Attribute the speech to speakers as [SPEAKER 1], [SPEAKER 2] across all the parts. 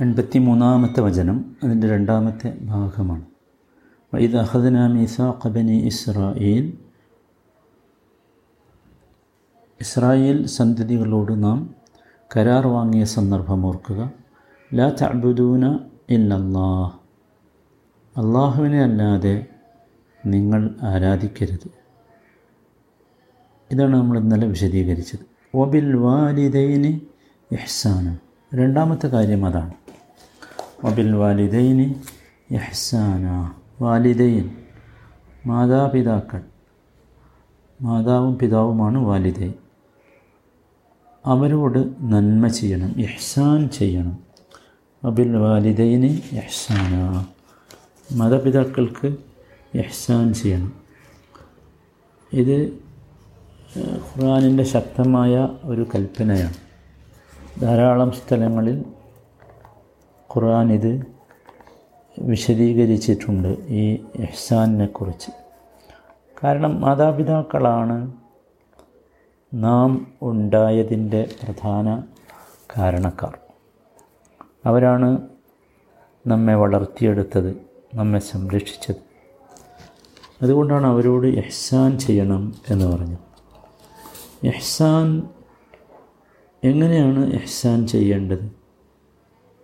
[SPEAKER 1] എൺപത്തി മൂന്നാമത്തെ വചനം അതിന്റെ രണ്ടാമത്തെ ഭാഗമാണ്. വൈദ് അഹദന മീസാഖ ബനി ഇസ്രായേൽ ഇസ്രായേൽ സന്തതികളോട് നാം കരാർ വാങ്ങിയ സന്ദർഭം ഓർക്കുക. ലാ തഅബുദൂന ഇല്ലല്ലാഹ്. അള്ളാഹുവിനെ അല്ലാതെ നിങ്ങൾ ആരാധിക്കരുത്. ഇതാണ് നമ്മൾ ഇന്നലെ വിശദീകരിച്ചത്. ഒബിൽ വാലിദൈന് ഇഹ്സാന. രണ്ടാമത്തെ കാര്യം അതാണ്. ഒബിൽ വാലിദൈനി വാലിദൈൻ. മാതാപിതാക്കൾ. മാതാവും പിതാവുമാണ് വാലിദൈൻ. അവരോട് നന്മ ചെയ്യണം ഇഹ്സാൻ ചെയ്യണം. അബിൽ വാലിദൈന് ഇഹ്സാന. മാതാപിതാക്കൾക്ക് ഇഹ്സാൻ ചെയ്യണം. ഇത് ഖുർആാനിന്റെ ശക്തമായ ഒരു കൽപ്പനയാണ്. ധാരാളം സ്ഥലങ്ങളിൽ ഖുർആൻ ഇത് വിശദീകരിച്ചിട്ടുണ്ട് ഈ ഇഹ്സാനിനെ കുറിച്ച് കാരണം മാതാപിതാക്കളാണ് നാം ഉണ്ടായതിന്റെ പ്രധാന കാരണക്കാർ. അവരാണ് നമ്മെ വളർത്തിയെടുത്തത് നമ്മെ സംരക്ഷിച്ചത്. അതുകൊണ്ടാണ് അവരോട് എഹ്സാൻ ചെയ്യണം എന്ന് പറഞ്ഞു എഹ്സാൻ എങ്ങനെയാണ് എഹ്സാൻ ചെയ്യേണ്ടത്?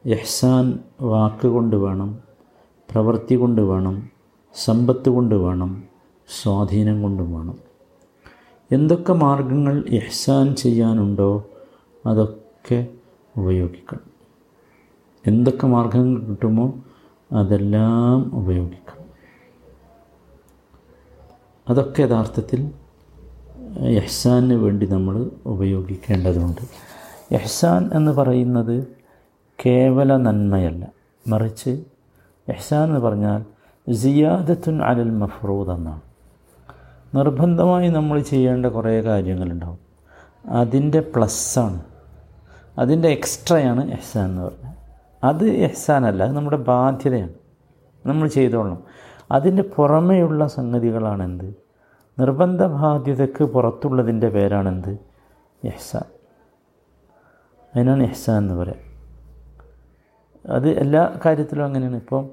[SPEAKER 1] എഹ്സാൻ വാക്കുകൊണ്ട് വേണം പ്രവൃത്തി കൊണ്ട് വേണം സമ്പത്ത് കൊണ്ട് വേണം സ്വാധീനം കൊണ്ടും വേണം. എന്തൊക്കെ മാർഗങ്ങൾ ഇഹ്സാൻ ചെയ്യാനുണ്ടോ അതൊക്കെ ഉപയോഗിക്കണം. എന്തൊക്കെ മാർഗങ്ങൾ കിട്ടുമോ അതെല്ലാം ഉപയോഗിക്കണം. അതൊക്കെ യഥാർത്ഥത്തിൽ എഹ്സാന് വേണ്ടി നമ്മൾ ഉപയോഗിക്കേണ്ടതുണ്ട്. എഹ്സാൻ എന്ന് പറയുന്നത് കേവല നന്മയല്ല. മറിച്ച് എഹ്സാൻ എന്ന് പറഞ്ഞാൽ സിയാദത്തുൻ അലൽ മഫ്റൂദ് എന്നാണ്. നിർബന്ധമായി നമ്മൾ ചെയ്യേണ്ട കുറേ കാര്യങ്ങളുണ്ടാവും. അതിന്റെ പ്ലസ്സാണ് അതിന്റെ എക്സ്ട്രയാണ് എഹ്സാൻ എന്ന് പറഞ്ഞാൽ. അത് എഹ്സാനല്ല അത് നമ്മുടെ ബാധ്യതയാണ്. നമ്മൾ ചെയ്തോളണം. അതിന്റെ പുറമെയുള്ള സംഗതികളാണെന്ത് നിർബന്ധ ബാധ്യതയ്ക്ക് പുറത്തുള്ളതിന്റെ പേരാണെന്ത് എഹ്സാൻ അതിനാണ് എഹ്സാൻ എന്ന് പറയാം. അത് എല്ലാ കാര്യത്തിലും അങ്ങനെയാണ്. ഇപ്പോൾ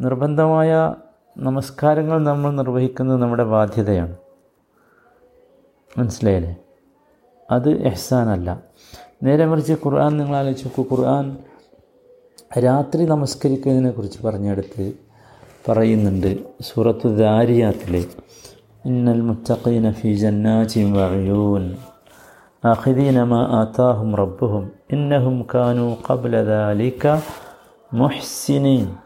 [SPEAKER 1] നിർബന്ധമായ നമസ്കാരങ്ങൾ നമ്മൾ നിർവഹിക്കുന്നത് നമ്മുടെ ബാധ്യതയാണ്. മനസ്സിലായില്ലേ? അത് എഹ്സാനല്ല. നേരെ മറിച്ച് ഖുർആൻ നിങ്ങൾ ആലോചിച്ച് നോക്കൂ. ഖുർആൻ രാത്രി നമസ്കരിക്കുന്നതിനെ കുറിച്ച് പറഞ്ഞെടുത്ത് പറയുന്നുണ്ട് സൂറത്ത് ദാരിയാത്തിൽ ഇന്നൽ മുത്തഖീന ഫി ജന്നാതിൻ വഅയൂൻ. ആഖിദീന മാ ആതാഹും റബ്ബുഹും. ഇന്നഹും കാനു ഖബ്ല ദാലിക മുഹ്സിനീൻ.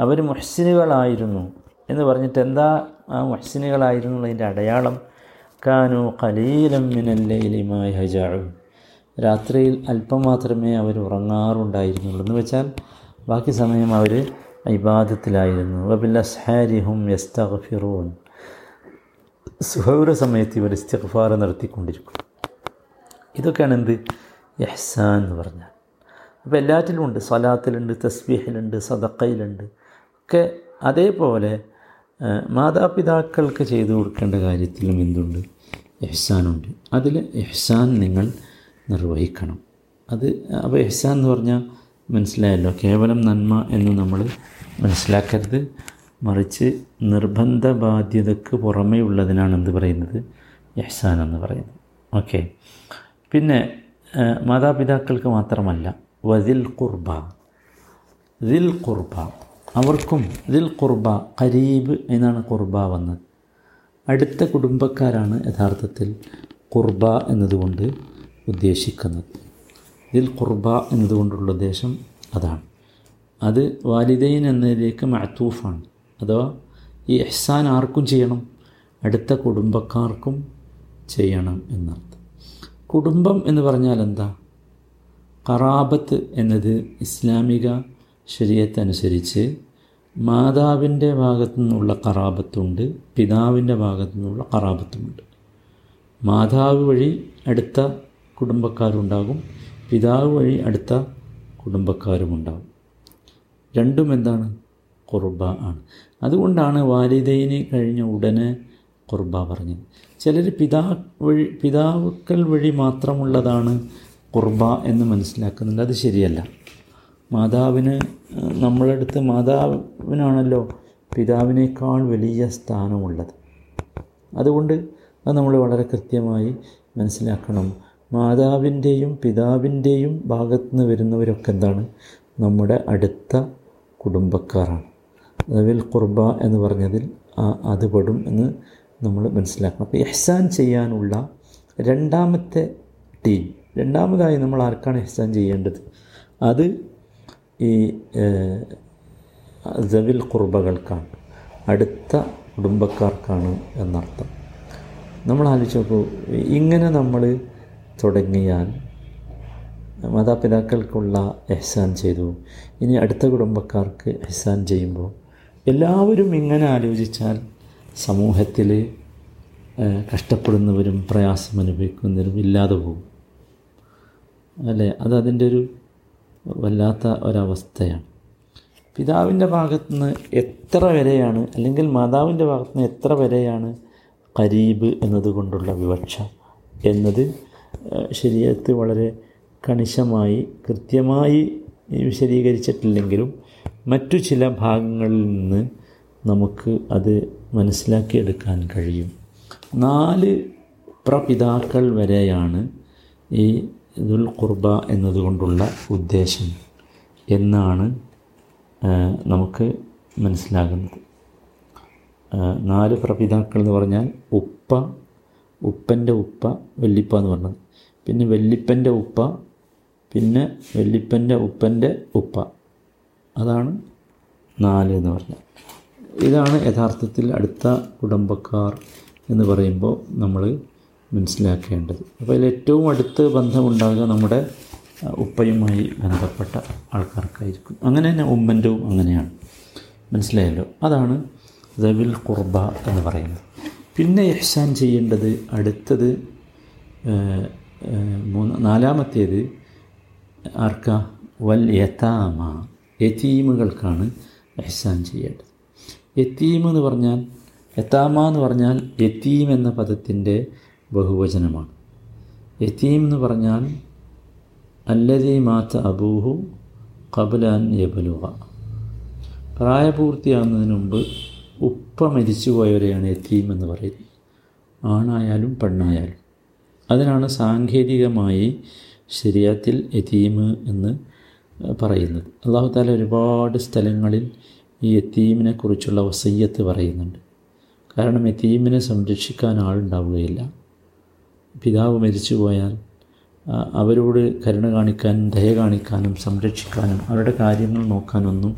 [SPEAKER 1] അവർ മുഹ്സിനുകളായിരുന്നു എന്ന് പറഞ്ഞിട്ട് എന്താ ആ മുഹ്സിനുകളായിരുന്നുള്ളതിന്റെ അടയാളം? കാനു കലീലം മിനല്ലയിലുമായി ഹജാഴും രാത്രിയിൽ അല്പം മാത്രമേ അവർ ഉറങ്ങാറുണ്ടായിരുന്നുള്ളൂ എന്ന് വെച്ചാൽ ബാക്കി സമയം അവർ ഇബാദത്തിലായിരുന്നു. വബിൽ അസ്ഹാരിഹും യസ്തഗ്ഫിറൂൻ. സുഹൗര സമയത്ത് ഇവർ ഇസ്തിഗ്ഫാർ നടത്തിക്കൊണ്ടിരിക്കും. ഇതൊക്കെയാണ് എന്ത് യഹ്സാൻ എന്ന് പറഞ്ഞാൽ. അപ്പോൾ എല്ലാറ്റിലും ഉണ്ട് സ്വലാത്തിലുണ്ട് തസ്ബീഹിലുണ്ട് സദക്കയിലുണ്ട് ഒക്കെ അതേപോലെ മാതാപിതാക്കൾക്ക് ചെയ്തു കൊടുക്കേണ്ട കാര്യത്തിലും എന്തുണ്ട്? എഹ്സാനുണ്ട്. അതിൽ എഹ്സാൻ നിങ്ങൾ നിർവഹിക്കണം. അത് അപ്പോൾ എഹ്സാൻ എന്ന് പറഞ്ഞാൽ മനസ്സിലായല്ലോ കേവലം നന്മ എന്ന് നമ്മൾ മനസ്സിലാക്കരുത്. മറിച്ച് നിർബന്ധ ബാധ്യതക്ക് പുറമേ ഉള്ളതിനാണ് എന്ത് പറയുന്നത്? എഹ്സാൻ എന്ന് പറയുന്നത്. ഓക്കെ. പിന്നെ മാതാപിതാക്കൾക്ക് മാത്രമല്ല വദിൽ കുർബ ദിൽ കുർബ അവർക്കും ദിൽ കുർബ കരീബ് എന്നാണ് കുർബ വന്നത് അടുത്ത കുടുംബക്കാരാണ് യഥാർത്ഥത്തിൽ കുർബ എന്നതുകൊണ്ട് ഉദ്ദേശിക്കുന്നത്. ദിൽ കുർബ എന്നതുകൊണ്ടുള്ള ഉദ്ദേശം അതാണ്. അത് വാലിദൈൻ എന്നതിലേക്ക് മഅത്തൂഫാണ്. അഥവാ ഈ എഹ്സാൻ ആർക്കും ചെയ്യണം? അടുത്ത കുടുംബക്കാർക്കും ചെയ്യണം എന്നർത്ഥം. കുടുംബം എന്ന് പറഞ്ഞാൽ എന്താ കറാബത്ത് എന്നത് ഇസ്ലാമിക ശരീരത്തനുസരിച്ച് മാതാവിന്റെ ഭാഗത്തു നിന്നുള്ള കറാബത്തുണ്ട് പിതാവിന്റെ ഭാഗത്തു നിന്നുള്ള കറാബത്തുമുണ്ട്. മാതാവ് വഴി അടുത്ത കുടുംബക്കാരുണ്ടാകും പിതാവ് വഴി അടുത്ത കുടുംബക്കാരുമുണ്ടാകും. രണ്ടും എന്താണ്? കുർബ ആണ്. അതുകൊണ്ടാണ് വാലിദൈന് കഴിഞ്ഞ ഉടനെ കുർബ പറഞ്ഞത്. ചിലർ പിതാ വഴി പിതാവുക്കൾ വഴി മാത്രമുള്ളതാണ് കുർബ എന്ന് മനസ്സിലാക്കുന്നുണ്ട്. അത് ശരിയല്ല. മാതാവിന് നമ്മളെ അടുത്ത് മാതാവിനാണല്ലോ പിതാവിനേക്കാൾ വലിയ സ്ഥാനമുള്ളത്. അതുകൊണ്ട് അത് നമ്മൾ വളരെ കൃത്യമായി മനസ്സിലാക്കണം. മാതാവിന്റെയും പിതാവിന്റെയും ഭാഗത്ത് നിന്ന് വരുന്നവരൊക്കെ എന്താണ്? നമ്മുടെ അടുത്ത കുടുംബക്കാരാണ്. അതായത് കുർബ എന്ന് പറഞ്ഞതിൽ അത് പെടും എന്ന് നമ്മൾ മനസ്സിലാക്കണം. അപ്പോൾ എഹ്സാൻ ചെയ്യാനുള്ള രണ്ടാമത്തെ ടീം രണ്ടാമതായി നമ്മൾ ആർക്കാണ് എഹ്സാൻ ചെയ്യേണ്ടത്? അത് ഈ ജവിൽ കുർബകൾക്കാണ്. അടുത്ത കുടുംബക്കാർക്കാണ് എന്നർത്ഥം. നമ്മൾ ആലോചിച്ച് നോക്കൂ ഇങ്ങനെ നമ്മൾ തുടങ്ങിയാൽ മാതാപിതാക്കൾക്കുള്ള എഹ്സാൻ ചെയ്തു. ഇനി അടുത്ത കുടുംബക്കാർക്ക് എഹ്സാൻ ചെയ്യുമ്പോൾ എല്ലാവരും ഇങ്ങനെ ആലോചിച്ചാൽ സമൂഹത്തിൽ കഷ്ടപ്പെടുന്നവരും പ്രയാസം അനുഭവിക്കുന്നവരും ഇല്ലാതെ പോകും. അല്ലേ? അത് അതിന്റെ ഒരു വല്ലാത്ത ഒരവസ്ഥയാണ്. പിതാവിന്റെ ഭാഗത്തുനിന്ന് എത്ര വരെയാണ് അല്ലെങ്കിൽ മാതാവിന്റെ ഭാഗത്തുനിന്ന് എത്ര വരെയാണ് കരീബ് എന്നതുകൊണ്ടുള്ള വിവക്ഷ എന്നത് ശരീരത്ത് വളരെ കണിശമായി കൃത്യമായി വിശദീകരിച്ചിട്ടില്ലെങ്കിലും മറ്റു ചില ഭാഗങ്ങളിൽ നിന്ന് നമുക്ക് അത് മനസ്സിലാക്കിയെടുക്കാൻ കഴിയും. നാല് പ്രപിതാക്കൾ വരെയാണ് ഈ ദുൽ ഖുർബ എന്നതുകൊണ്ടുള്ള ഉദ്ദേശം എന്നാണ് നമുക്ക് മനസ്സിലാകുന്നത്. നാല് പ്രപിതാക്കൾ എന്ന് പറഞ്ഞാൽ ഉപ്പ ഉപ്പന്റെ ഉപ്പ വെല്ലിപ്പ എന്ന് പറഞ്ഞത്. പിന്നെ വെല്ലിപ്പന്റെ ഉപ്പ പിന്നെ വെല്ലിപ്പന്റെ ഉപ്പന്റെ ഉപ്പ. അതാണ് നാല് എന്ന് പറഞ്ഞാൽ. ഇതാണ് യഥാർത്ഥത്തിൽ അടുത്ത കുടുംബക്കാർ എന്ന് പറയുമ്പോൾ നമ്മൾ മനസ്സിലാക്കേണ്ടത്. അപ്പോൾ അതിൽ ഏറ്റവും അടുത്ത് ബന്ധമുണ്ടാകുക നമ്മുടെ ഉപ്പയുമായി ബന്ധപ്പെട്ട ആൾക്കാർക്കായിരിക്കും. അങ്ങനെ തന്നെ ഉമ്മന്റെവും അങ്ങനെയാണ്. മനസ്സിലായല്ലോ? അതാണ് ദവിൽ കുർബ എന്ന് പറയുന്നത്. പിന്നെ ഇഹ്സാൻ ചെയ്യേണ്ടത് അടുത്തത് മൂന്ന് നാലാമത്തേത് ആർക്ക? വൽ യഥാമ യതീമുകൾക്കാണ് ഇഹ്സാൻ ചെയ്യേണ്ടത്. യതീം എന്ന് പറഞ്ഞാൽ യതാമ എന്ന് പറഞ്ഞാൽ യത്തീം എന്ന പദത്തിന്റെ ബഹുവചനമാണ്. യതീം എന്ന് പറഞ്ഞാൽ അല്ലതി മാത്ത അബൂഹു കബുലാൻ യബലുവ പ്രായപൂർത്തിയാകുന്നതിന് മുമ്പ് ഉപ്പ മരിച്ചുപോയവരെയാണ് യതീം എന്ന് പറയുന്നത്. ആണായാലും പെണ്ണായാലും. അതിനാണ് സാങ്കേതികമായി ശരിയാത്തിൽ യതീം എന്ന് പറയുന്നത്. അള്ളാഹു താല ഒരുപാട് സ്ഥലങ്ങളിൽ ഈ യത്തീമിനെ കുറിച്ചുള്ള വസയ്യത്ത് പറയുന്നുണ്ട്. കാരണം യത്തീമിനെ സംരക്ഷിക്കാൻ ആളുണ്ടാവുകയില്ല. പിതാവ് മരിച്ചു പോയാൽ അവരോട് കരുണ കാണിക്കാനും ദയ കാണിക്കാനും സംരക്ഷിക്കാനും അവരുടെ കാര്യങ്ങൾ നോക്കാനൊന്നും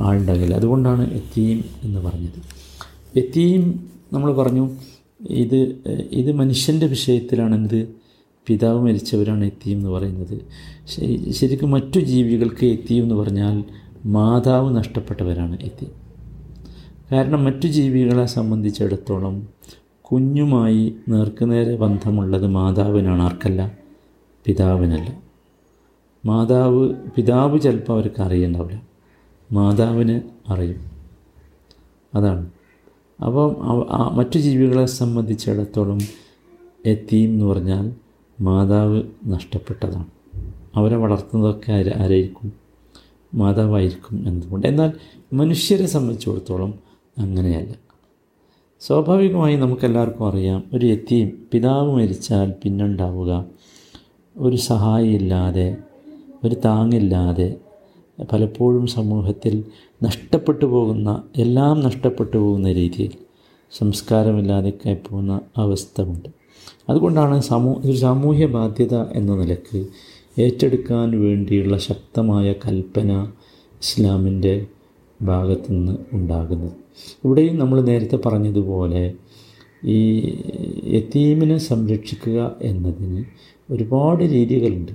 [SPEAKER 1] ആളുണ്ടാകില്ല. അതുകൊണ്ടാണ് എത്തിയും എന്ന് പറഞ്ഞത്. എത്തിയും നമ്മൾ പറഞ്ഞു ഇത് ഇത് മനുഷ്യന്റെ വിഷയത്തിലാണെന്ത് പിതാവ് മരിച്ചവരാണ് എത്തിയും എന്ന് പറയുന്നത്. ശരിക്കും മറ്റു ജീവികൾക്ക് എത്തിയും എന്ന് പറഞ്ഞാൽ മാതാവ് നഷ്ടപ്പെട്ടവരാണ് എത്തി. കാരണം മറ്റു ജീവികളെ സംബന്ധിച്ചിടത്തോളം കുഞ്ഞുമായി നേർക്കുനേരെ ബന്ധമുള്ളത് മാതാവിനാണ് ആർക്കല്ല? പിതാവിനല്ല. മാതാവ് പിതാവ് ചിലപ്പോൾ അവർക്ക് അറിയണ്ടാവില്ല. മാതാവിന് അറിയും. അതാണ്. അപ്പം മറ്റു ജീവികളെ സംബന്ധിച്ചിടത്തോളം എത്തീം എന്ന് പറഞ്ഞാൽ മാതാവ് നഷ്ടപ്പെട്ടതാണ്. അവരെ വളർത്തുന്നതൊക്കെ ആര് ആരായിരിക്കും? മാതാവായിരിക്കും എന്നതുകൊണ്ട്. എന്നാൽ മനുഷ്യരെ സംബന്ധിച്ചിടത്തോളം അങ്ങനെയല്ല. സ്വാഭാവികമായി നമുക്കെല്ലാവർക്കും അറിയാം ഒരു എത്തിയും പിതാവ് മരിച്ചാൽ പിന്നുണ്ടാവുക. ഒരു സഹായിയില്ലാതെ ഒരു താങ്ങില്ലാതെ പലപ്പോഴും സമൂഹത്തിൽ നഷ്ടപ്പെട്ടു പോകുന്ന എല്ലാം നഷ്ടപ്പെട്ടു പോകുന്ന രീതിയിൽ സംസ്കാരമില്ലാതെ പോകുന്ന അവസ്ഥ ഉണ്ട് അതുകൊണ്ടാണ് സമൂഹ ഒരു സാമൂഹ്യ ബാധ്യത എന്ന നിലയ്ക്ക് ഏറ്റെടുക്കാൻ വേണ്ടിയുള്ള ശക്തമായ കൽപ്പന ഇസ്ലാമിന്റെ ഭാഗത്തുനിന്ന് ഉണ്ടാകുന്നത്. ഇവിടെയും നമ്മൾ നേരത്തെ പറഞ്ഞതുപോലെ ഈ യത്തീമിനെ സംരക്ഷിക്കുക എന്നതിന് ഒരുപാട് രീതികളുണ്ട്.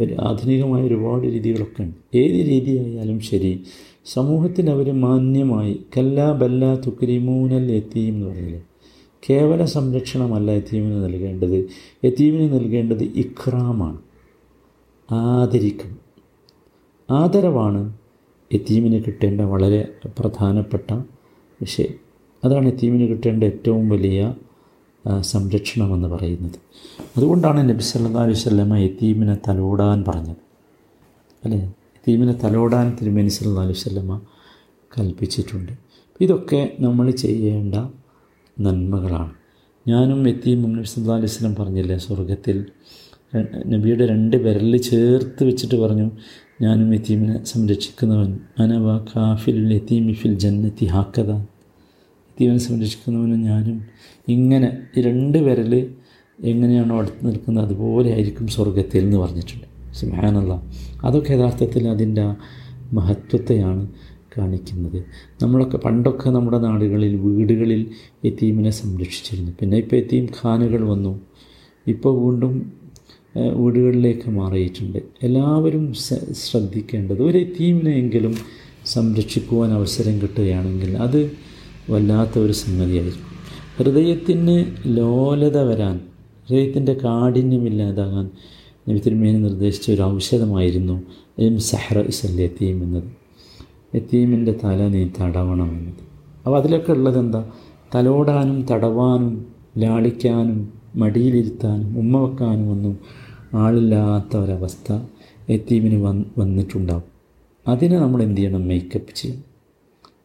[SPEAKER 1] ഒരു ആധുനികമായ ഒരുപാട് രീതികളൊക്കെ ഉണ്ട്. ഏത് രീതിയായാലും ശരി സമൂഹത്തിൽ അവർ മാന്യമായി കല്ലാ ബല്ല തുക്രിമൂനൽ യത്തീം എന്ന് പറഞ്ഞില്ലേ? കേവല സംരക്ഷണമല്ല യത്തീമിന് നൽകേണ്ടത്. യത്തീമിന് നൽകേണ്ടത് ഇക്രാമാണ് ആദരിക്കണം. ആദരവാണ്. യത്തീമിന് കിട്ടേണ്ട വളരെ പ്രധാനപ്പെട്ട വിഷയം. അതാണ് എത്തീമിന് കിട്ടേണ്ട ഏറ്റവും വലിയ സംരക്ഷണമെന്ന് പറയുന്നത്. അതുകൊണ്ടാണ് നബി സല്ലാ അലൈഹി സ്വല്ലമ്മ എത്തീമിനെ തലോടാൻ പറഞ്ഞത്. അല്ലേ? എത്തീമിനെ തലോടാൻ തിരുമേനി സല്ലാ സ്വല്ലമ്മ കൽപ്പിച്ചിട്ടുണ്ട്. ഇതൊക്കെ നമ്മൾ ചെയ്യേണ്ട നന്മകളാണ്. ഞാനും എത്തിയും നബി സല്ലാ അലൈഹി സ്വലം പറഞ്ഞില്ലേ സ്വർഗത്തിൽ നബിയുടെ രണ്ട് വിരലിൽ ചേർത്ത് വെച്ചിട്ട് പറഞ്ഞു ഞാനും യത്തീമിനെ സംരക്ഷിക്കുന്നവൻ. അനവ കാഫിൽ യത്തീമി ഫിൽ ജന്നത്തി ഹാക്കത യത്തീമിനെ സംരക്ഷിക്കുന്നവനും ഞാനും. ഇങ്ങനെ രണ്ട് വിരൽ എങ്ങനെയാണോ അടുത്ത് നിൽക്കുന്നത് അതുപോലെ ആയിരിക്കും സ്വർഗത്തിൽ എന്ന് പറഞ്ഞിട്ടുണ്ട്. സുഹാനല്ല അതൊക്കെ യഥാർത്ഥത്തിൽ അതിന്റെ മഹത്വത്തെയാണ് കാണിക്കുന്നത്. നമ്മളൊക്കെ പണ്ടൊക്കെ നമ്മുടെ നാടുകളിൽ വീടുകളിൽ എത്തീമിനെ സംരക്ഷിച്ചിരുന്നു. പിന്നെ ഇപ്പോൾ എത്തീം ഖാനുകൾ വന്നു. ഇപ്പോൾ വീണ്ടും വീടുകളിലേക്ക് മാറിയിട്ടുണ്ട്. എല്ലാവരും ശ്രദ്ധിക്കേണ്ടത് ഒരു തീമിനെയെങ്കിലും സംരക്ഷിക്കുവാൻ അവസരം കിട്ടുകയാണെങ്കിൽ അത് വല്ലാത്ത ഒരു സംഗതിയായിരിക്കും. ഹൃദയത്തിന് ലോലത വരാൻ ഹൃദയത്തിന്റെ കാഠിന്യമില്ലാതാകാൻ നബി തിരുമേനി നിർദ്ദേശിച്ച ഒരു ഔഷധമായിരുന്നു എം സഹ്റ ഇസൽ എത്തീം എന്നത്. എത്തീമിന്റെ തല നീ തടവണം എന്നത്. അപ്പോൾ അതിലൊക്കെ ഉള്ളത് എന്താ? തലോടാനും തടവാനും ലാളിക്കാനും മടിയിലിരുത്താനും ഉമ്മ വെക്കാനും ഒന്നും ആളില്ലാത്ത ഒരവസ്ഥ എത്തീമിന് വന്ന് വന്നിട്ടുണ്ടാവും. അതിനെ നമ്മൾ എന്ത് ചെയ്യണം? മേക്കപ്പ് ചെയ്യണം.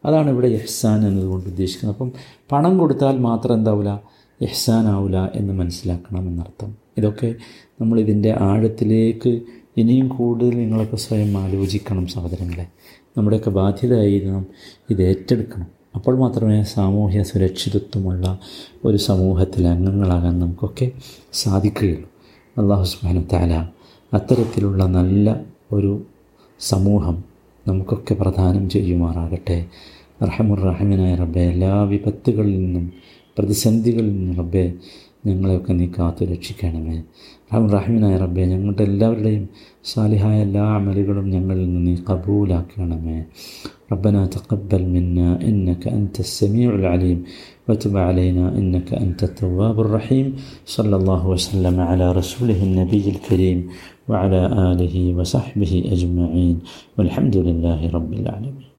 [SPEAKER 1] അതാണ് ഇവിടെ എഹ്സാൻ എന്നതുകൊണ്ട് ഉദ്ദേശിക്കുന്നത്. അപ്പം പണം കൊടുത്താൽ മാത്രം എന്താവില്ല എഹ്സാൻ ആവില്ല എന്ന് മനസ്സിലാക്കണം എന്നർത്ഥം. ഇതൊക്കെ നമ്മൾ ഇതിന്റെ ആഴത്തിലേക്ക് ഇനിയും കൂടുതൽ നിങ്ങളൊക്കെ സ്വയം ആലോചിക്കണം സഹോദരങ്ങളെ. നമ്മുടെയൊക്കെ ബാധ്യതയായിരുന്നു ഇത് ഏറ്റെടുക്കണം. അപ്പോൾ മാത്രമേ സാമൂഹ്യ സുരക്ഷിതത്വമുള്ള ഒരു സമൂഹത്തിലെ അംഗങ്ങളാകാൻ നമുക്കൊക്കെ സാധിക്കുകയുള്ളൂ. അള്ളാഹു സുബാന താല അത്തരത്തിലുള്ള നല്ല ഒരു സമൂഹം നമുക്കൊക്കെ പ്രദാനം ചെയ്യുമാറാകട്ടെ. റഹമുറഹമിനായ റബ്ബെ എല്ലാ വിപത്തുകളിൽ നിന്നും പ്രതിസന്ധികളിൽ നിന്നും റബ്ബെ ഞങ്ങളെയൊക്കെ നീ കാത്തു രക്ഷിക്കണമേ റഹമുറഹമിനായ റബ്ബെ ഞങ്ങളുടെ എല്ലാവരുടെയും സാലിഹായ എല്ലാ അമലുകളും ഞങ്ങളിൽ നിന്ന് നീ കബൂലാക്കണമേ ربنا تقبل منا إنك أنت السميع العليم وتب علينا إنك أنت التواب الرحيم صلى الله وسلم على رسوله النبي الكريم وعلى آله وصحبه أجمعين والحمد لله رب العالمين